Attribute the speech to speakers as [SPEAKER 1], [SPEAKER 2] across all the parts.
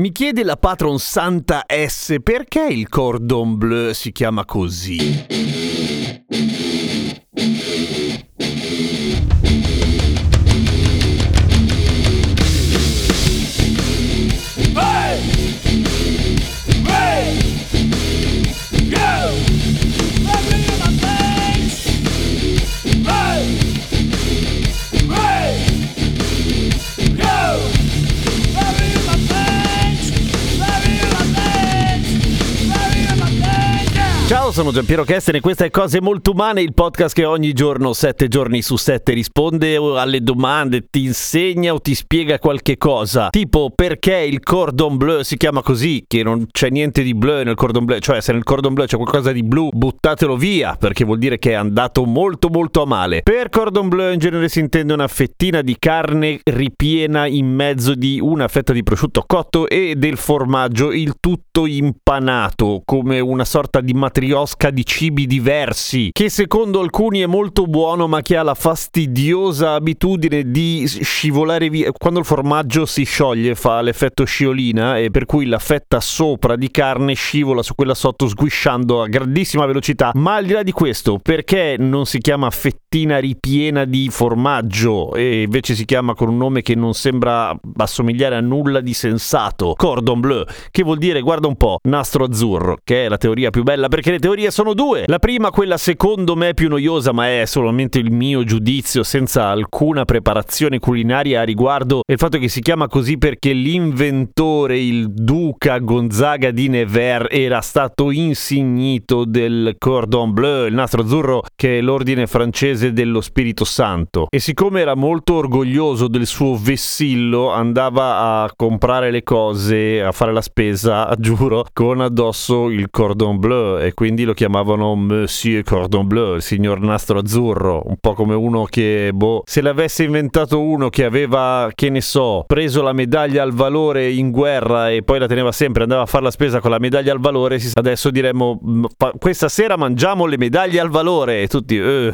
[SPEAKER 1] Mi chiede la patron Santa S perché il cordon bleu si chiama così. Sono Giampiero Kesten e questa è Cose Molto Umane, il podcast che ogni giorno, sette giorni su sette, risponde alle domande, ti insegna o ti spiega qualche cosa. Tipo perché il cordon bleu si chiama così, che non c'è niente di bleu nel cordon bleu, cioè se nel cordon bleu c'è qualcosa di blu, buttatelo via, perché vuol dire che è andato molto molto a male. Per cordon bleu in genere si intende una fettina di carne ripiena in mezzo di una fetta di prosciutto cotto e del formaggio, il tutto impanato, come una sorta di matriosca di cibi diversi, che secondo alcuni è molto buono, ma che ha la fastidiosa abitudine di scivolare via. Quando il formaggio si scioglie fa l'effetto sciolina e per cui la fetta sopra di carne scivola su quella sotto sguisciando a grandissima velocità. Ma al di là di questo, perché non si chiama fettina ripiena di formaggio e invece si chiama con un nome che non sembra assomigliare a nulla di sensato? Cordon bleu, che vuol dire, guarda un po', nastro azzurro, che è la teoria più bella perché le teorie sono due. La prima, quella secondo me più noiosa, ma è solamente il mio giudizio senza alcuna preparazione culinaria a riguardo, è il fatto che si chiama così perché l'inventore, il duca Gonzaga di Nevers, era stato insignito del cordon bleu, il nastro azzurro, che è l'ordine francese dello Spirito Santo. E siccome era molto orgoglioso del suo vessillo, andava a comprare le cose, a fare la spesa, giuro, con addosso il cordon bleu e quindi lo chiamavano Monsieur Cordon Bleu, il signor nastro azzurro, un po' come uno che, boh, se l'avesse inventato uno che aveva, che ne so, preso la medaglia al valore in guerra e poi la teneva sempre, andava a fare la spesa con la medaglia al valore, adesso diremmo, questa sera mangiamo le medaglie al valore e tutti... Uh,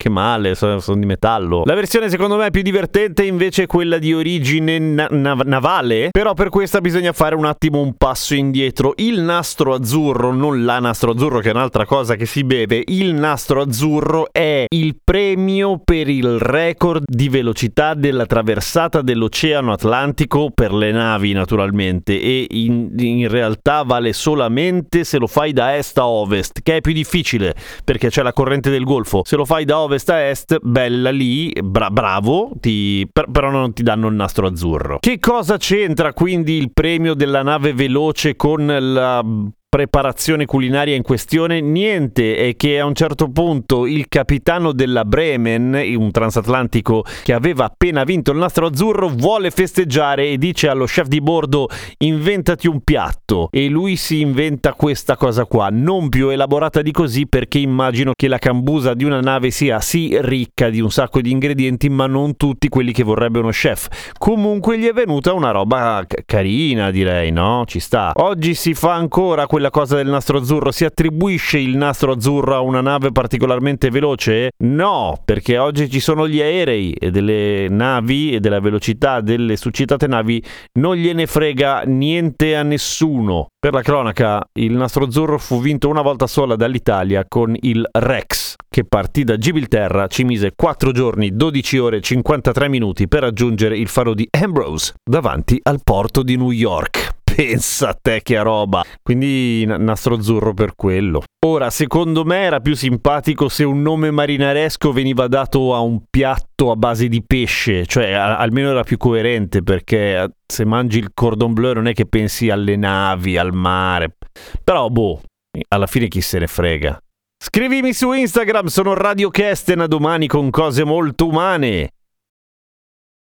[SPEAKER 1] che male, sono, sono, di metallo. La versione secondo me più divertente invece è quella di origine na- nav- navale, però per questa bisogna fare un attimo un passo indietro. Il nastro azzurro, non la nastro azzurro che è un'altra cosa che si beve, il nastro azzurro è il premio per il record di velocità della traversata dell'Oceano Atlantico per le navi naturalmente e in, in realtà vale solamente se lo fai da est a ovest, che è più difficile perché c'è la corrente del Golfo. Se lo fai da ovest ovest a est, bella lì, bra- bravo, ti, per- però non ti danno il nastro azzurro. Che cosa c'entra quindi il premio della nave veloce con la preparazione culinaria in questione, niente, è che a un certo punto il capitano della Bremen, un transatlantico che aveva appena vinto il nastro azzurro, vuole festeggiare e dice allo chef di bordo inventati un piatto e lui si inventa questa cosa qua, non più elaborata di così perché immagino che la cambusa di una nave sia sì ricca di un sacco di ingredienti ma non tutti quelli che vorrebbe uno chef. Comunque gli è venuta una roba carina direi, no? Ci sta. Oggi si fa ancora quella cosa del nastro azzurro? Si attribuisce il nastro azzurro a una nave particolarmente veloce? No, perché oggi ci sono gli aerei e delle navi e della velocità delle succitate navi non gliene frega niente a nessuno. Per la cronaca, il nastro azzurro fu vinto una volta sola dall'Italia con il Rex, che partì da Gibilterra, ci mise 4 giorni, 12 ore e 53 minuti per raggiungere il faro di Ambrose davanti al porto di New York. Pensa a te che roba. Quindi nastro azzurro per quello. Ora, secondo me era più simpatico se un nome marinaresco veniva dato a un piatto a base di pesce, cioè a- almeno era più coerente perché se mangi il cordon bleu non è che pensi alle navi, al mare. Però boh, alla fine chi se ne frega. Scrivimi su Instagram, sono Radio Kesten a domani con cose molto umane.